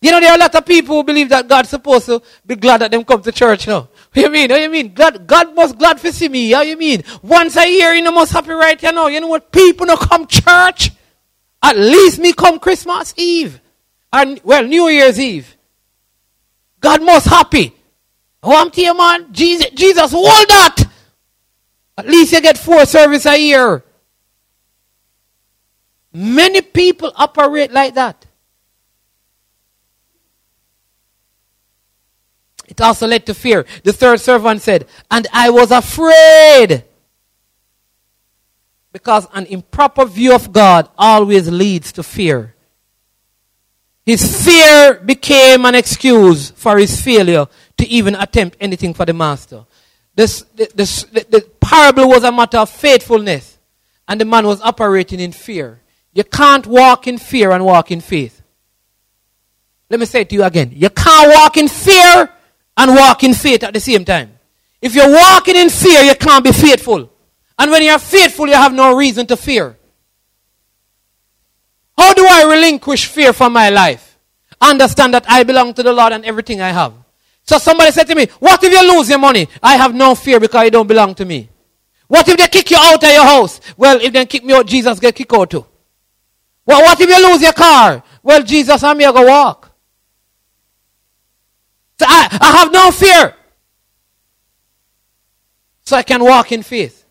You know, there are a lot of people who believe that God's supposed to be glad that them come to church you know. What you mean? What you mean? God, God must glad for see me. How you mean? Once a year, you know, must happy right, you know. You know what? People don't come church. At least me come Christmas Eve. And, well, New Year's Eve. God most happy. Oh, I'm to you, man. Jesus, Jesus, hold that. At least you get four service a year. Many people operate like that. It also led to fear. The third servant said, and I was afraid. Because an improper view of God always leads to fear. His fear became an excuse for his failure to even attempt anything for the master. This, this, the, the parable was a matter of faithfulness, and the man was operating in fear. You can't walk in fear and walk in faith. Let me say it to you again. You can't walk in fear and walk in faith at the same time. If you're walking in fear, you can't be faithful. And when you're faithful, you have no reason to fear. How do I relinquish fear from my life? Understand that I belong to the Lord and everything I have. So somebody said to me, what if you lose your money? I have no fear because it don't belong to me. What if they kick you out of your house? Well, if they kick me out, Jesus get kicked out too. Well, what if you lose your car? Well, Jesus and me I go walk. So I, I have no fear. So I can walk in faith.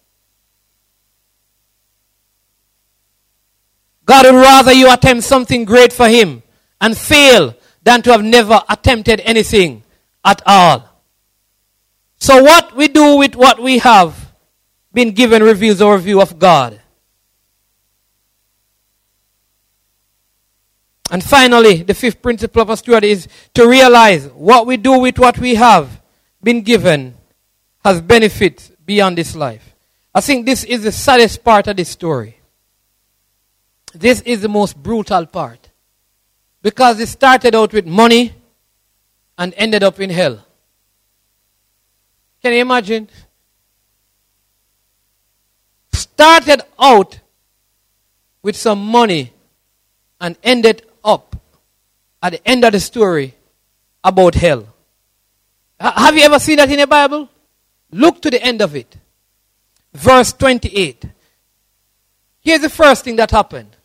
God would rather you attempt something great for Him and fail than to have never attempted anything at all. So what we do with what we have been given reveals our view of God. And finally, the fifth principle of a steward is to realize what we do with what we have been given has benefits beyond this life. I think this is the saddest part of this story. This is the most brutal part. Because it started out with money, and ended up in hell. Can you imagine? Started out with some money and ended up at the end of the story about hell. Have you ever seen that in the Bible? Look to the end of it. Verse 28. Here's the first thing that happened.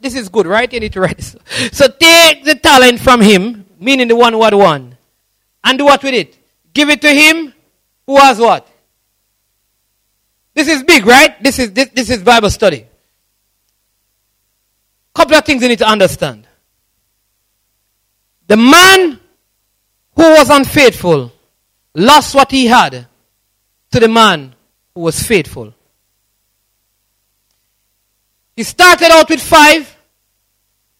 This is good, right? You need to write this. *laughs* So take the talent from him, meaning the one who had one, and do what with it? Give it to him who has what? This is big, right? This is, this, this is Bible study. Couple of things you need to understand. The man who was unfaithful lost what he had to the man who was faithful. He started out with five,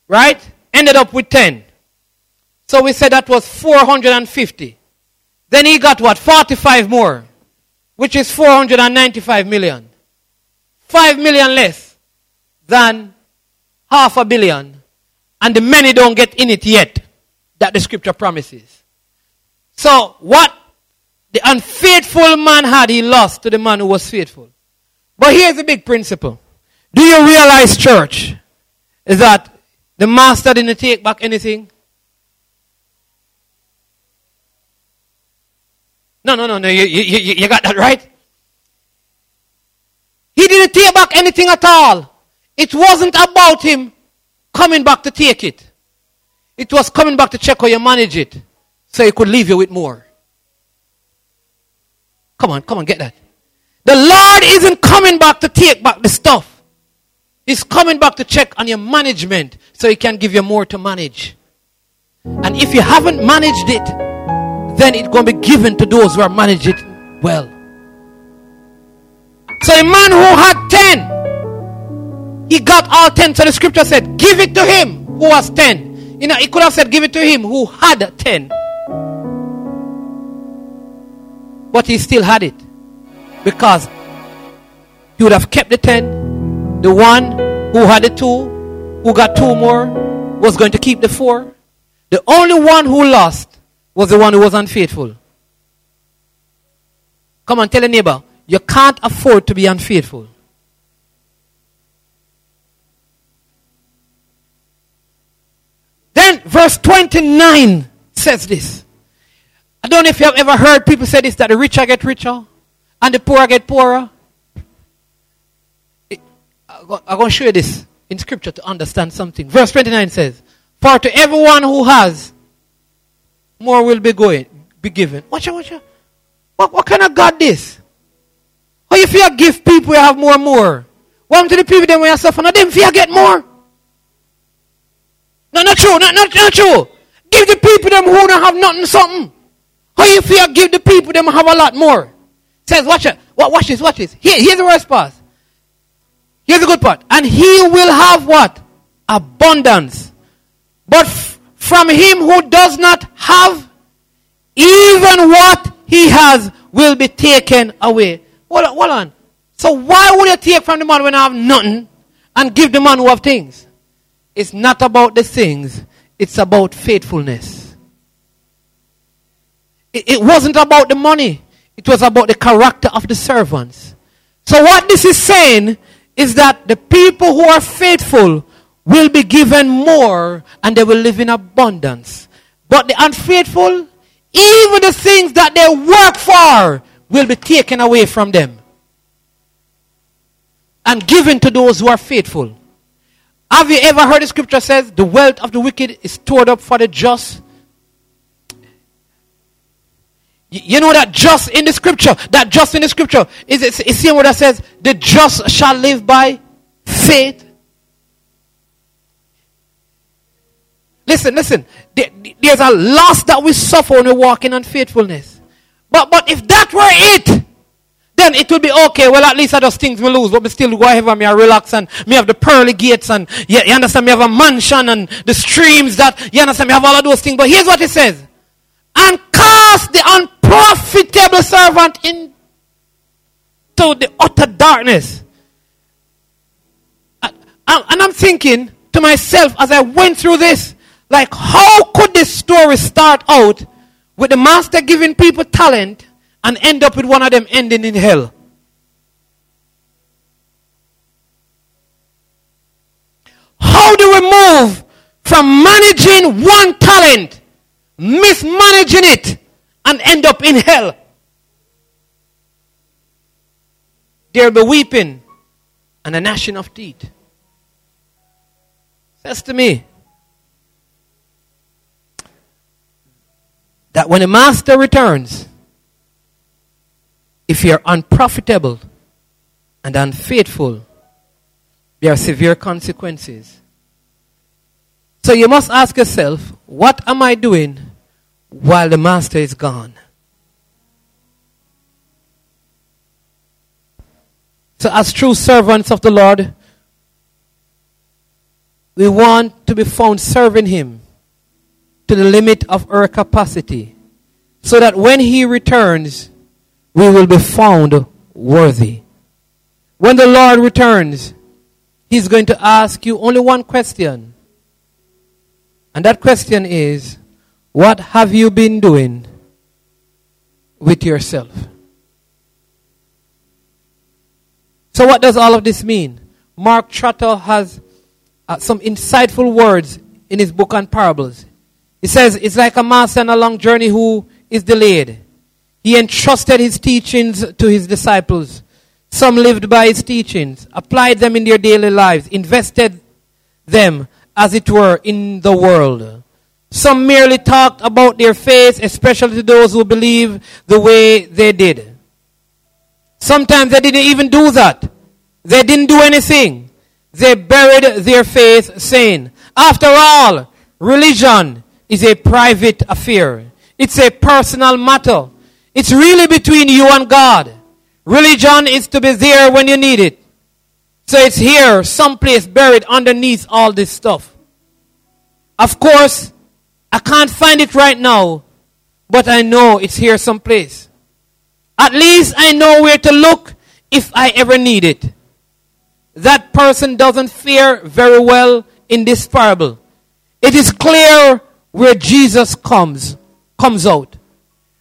right? Ended up with ten. So we said that was 450. Then he got what? 45 more, which is 495 million. 5 million less than half a billion. And the many don't get in it yet that the scripture promises. So what the unfaithful man had, he lost to the man who was faithful. But here's the big principle. Do you realize, church, is that the master didn't take back anything? No, no, no, no. You, you, you got that right? He didn't take back anything at all. It wasn't about him coming back to take it. It was coming back to check how you manage it so he could leave you with more. Come on, come on, get that. The Lord isn't coming back to take back the stuff. He's coming back to check on your management so he can give you more to manage. And if you haven't managed it, then it's going to be given to those who are managed it well. So a man who had 10, he got all 10. So the scripture said, give it to him who has 10. You know, he could have said, give it to him who had 10. But he still had it. Because he would have kept the 10. The one who had the two, who got two more, was going to keep the four. The only one who lost was the one who was unfaithful. Come on, tell a neighbor, you can't afford to be unfaithful. Then verse 29 says this. I don't know if you have ever heard people say this that the richer get richer and the poorer get poorer. I'm going to show you this in scripture to understand something. Verse 29 says, For to everyone who has, more will be going, be given. Watch out, watch out. What, what kind of God this? How you feel give people you have more and more? What to the people them when you suffer? Now them fear get more. No, not true, not, not, not true. Give the people them who don't have nothing something. How you feel give the people them have a lot more? Says, watch it. Watch this, watch this. Here, here's the worst part. Here's the good part. And he will have what? Abundance. But from him who does not have, even what he has will be taken away. Hold on, hold on. So why would you take from the man when I have nothing and give the man who have things? It's not about the things, it's about faithfulness. It, it wasn't about the money, it was about the character of the servants. So what this is saying is that the people who are faithful will be given more and they will live in abundance. But the unfaithful, even the things that they work for, will be taken away from them and given to those who are faithful. Have you ever heard the scripture says the wealth of the wicked is stored up for the just? You know that just in the scripture, that just in the scripture is it, is same word that says the just shall live by faith. Listen, listen. There's a loss that we suffer when we walk in unfaithfulness. But, but if that were it, then it would be okay. Well, at least I just things we lose, but we still go ahead and relax and me have the pearly gates and you, you understand me have a mansion and the streams that you understand me have all of those things. But here's what it says. And cast the unprofitable servant into the utter darkness. And I'm thinking to myself as I went through this, like, how could this story start out with the master giving people talent and end up with one of them ending in hell? How do we move from managing one talent, mismanaging it, and end up in hell? There'll be weeping and a gnashing of teeth. Says to me, that when the master returns, if you're unprofitable and unfaithful, there are severe consequences. So you must ask yourself, what am I doing while the master is gone? So, as true servants of the Lord, we want to be found serving Him to the limit of our capacity, so that when He returns, we will be found worthy. When the Lord returns, He's going to ask you only one question. And that question is, what have you been doing with yourself? So, what does all of this mean? Mark Trotter has uh, some insightful words in his book on parables. He says it's like a master on a long journey who is delayed. He entrusted his teachings to his disciples. Some lived by his teachings, applied them in their daily lives, invested them, as it were, in the world. Some merely talked about their faith, especially to those who believe the way they did. Sometimes they didn't even do that. They didn't do anything. They buried their faith saying, after all, religion is a private affair. It's a personal matter. It's really between you and God. Religion is to be there when you need it. So it's here, someplace buried underneath all this stuff. Of course, I can't find it right now, but I know it's here someplace. At least I know where to look if I ever need it. That person doesn't fare very well in this parable. It is clear where Jesus comes, comes out.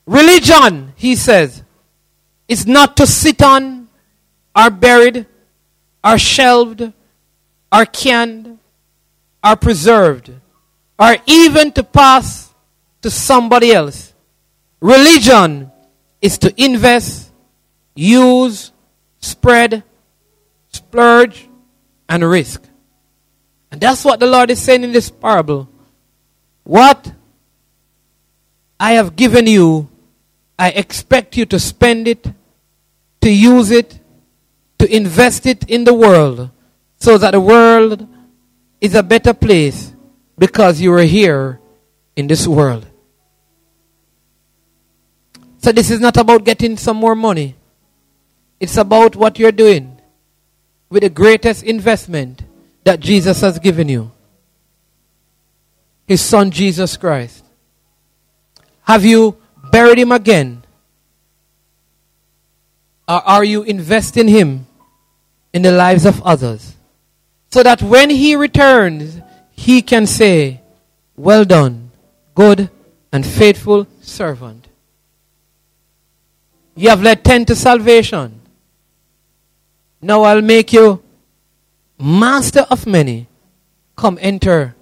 Religion, he says, is not to sit on, are buried, are shelved, are canned, are preserved, or even to pass to somebody else. Religion is to invest, use, spread, splurge, and risk. And that's what the Lord is saying in this parable. What I have given you, I expect you to spend it, to use it, to invest it in the world, so that the world is a better place because you are here in this world. So this is not about getting some more money. It's about what you're doing with the greatest investment that Jesus has given you. His son Jesus Christ. Have you buried him again? Or are you investing him in the lives of others? So that when he returns, he can say, Well done, good and faithful servant. You have led ten to salvation. Now I'll make you master of many. Come enter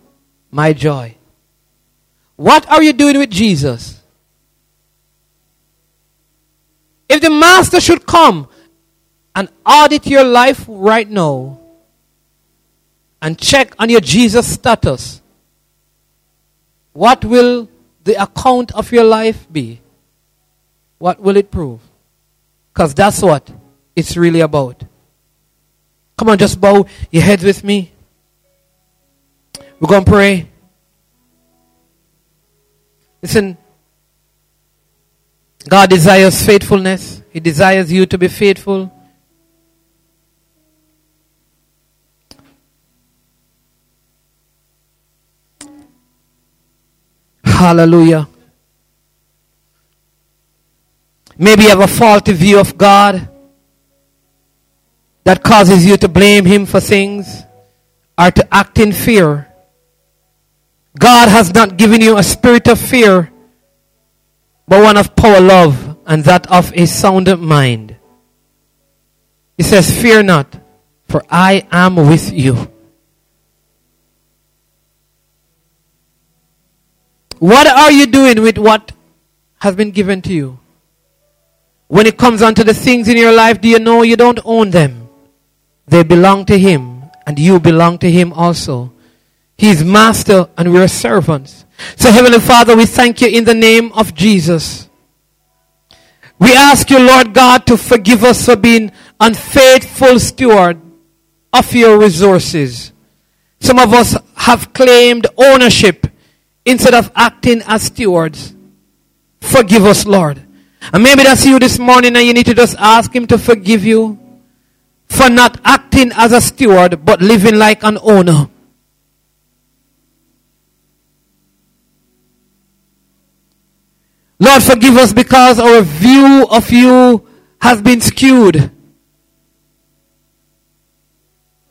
my joy. What are you doing with Jesus? If the master should come and audit your life right now and check on your Jesus status, what will the account of your life be? What will it prove? Because that's what it's really about. Come on, just bow your heads with me. We're going to pray. Listen, God desires faithfulness. He desires you to be faithful. Hallelujah. Maybe you have a faulty view of God that causes you to blame Him for things or to act in fear. God has not given you a spirit of fear, but one of power, love, and that of a sound mind. He says, Fear not, for I am with you. What are you doing with what has been given to you? When it comes onto the things in your life, do you know you don't own them? They belong to Him, and you belong to Him also. He's master and we're servants. So Heavenly Father, we thank you in the name of Jesus. We ask you, Lord God, to forgive us for being unfaithful steward of your resources. Some of us have claimed ownership instead of acting as stewards. Forgive us, Lord. And maybe that's you this morning and you need to just ask Him to forgive you for not acting as a steward but living like an owner. Lord, forgive us because our view of you has been skewed.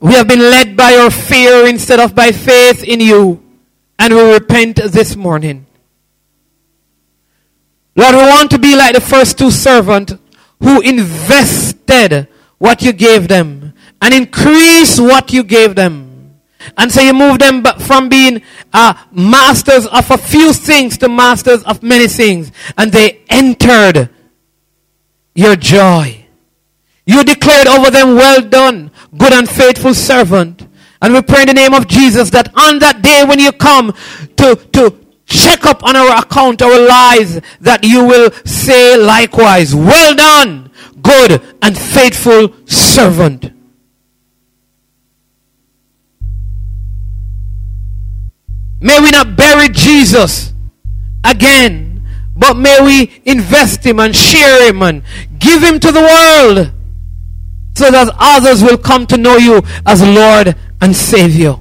We have been led by our fear instead of by faith in you. And we repent this morning. Lord, we want to be like the first two servants who invested what you gave them and increase what you gave them. And so you move them from being uh, masters of a few things to masters of many things. And they entered your joy. You declared over them, well done, good and faithful servant. And we pray in the name of Jesus that on that day when you come to, to check up on our account, our lives, that you will say likewise, well done, good and faithful servant. May we not bury Jesus again, but may we invest him and share him and give him to the world so that others will come to know you as Lord and Savior.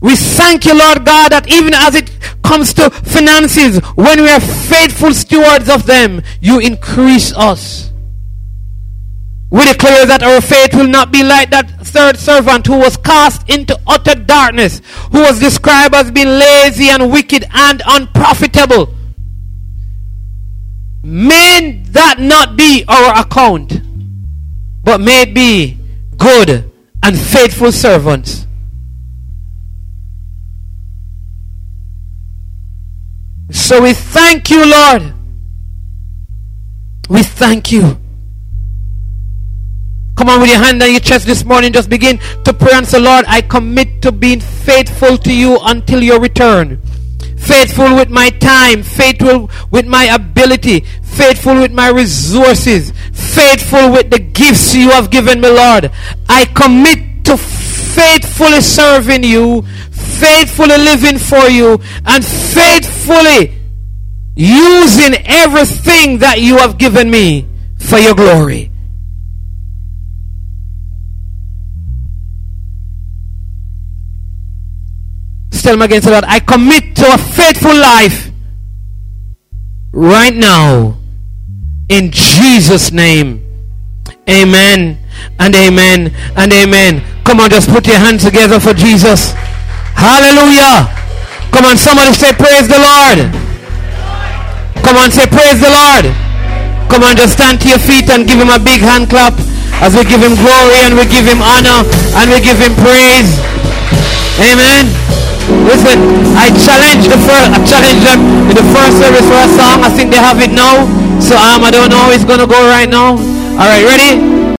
We thank you, Lord God, that even as it comes to finances, when we are faithful stewards of them, you increase us. We declare that our faith will not be like that third servant who was cast into utter darkness, who was described as being lazy and wicked and unprofitable. May that not be our account, but may it be good and faithful servants. So we thank you, Lord. We thank you. Come on with your hand on your chest this morning. Just begin to pray and say, Lord, I commit to being faithful to you until your return. Faithful with my time, faithful with my ability, faithful with my resources, faithful with the gifts you have given me, Lord. I commit to faithfully serving you, faithfully living for you, and faithfully using everything that you have given me for your glory. Tell me again, so Lord, I commit to a faithful life right now in Jesus' name. Amen and amen and amen. Come on, just put your hands together for Jesus. Hallelujah. Come on, somebody say, Praise the Lord. Come on, say, Praise the Lord. Come on, just stand to your feet and give him a big hand clap as we give him glory and we give him honor and we give him praise. Amen. Listen, I challenge the first, I challenge them in the first service for a song. I think they have it now. So um, I don't know how it's gonna go right now. All right, ready?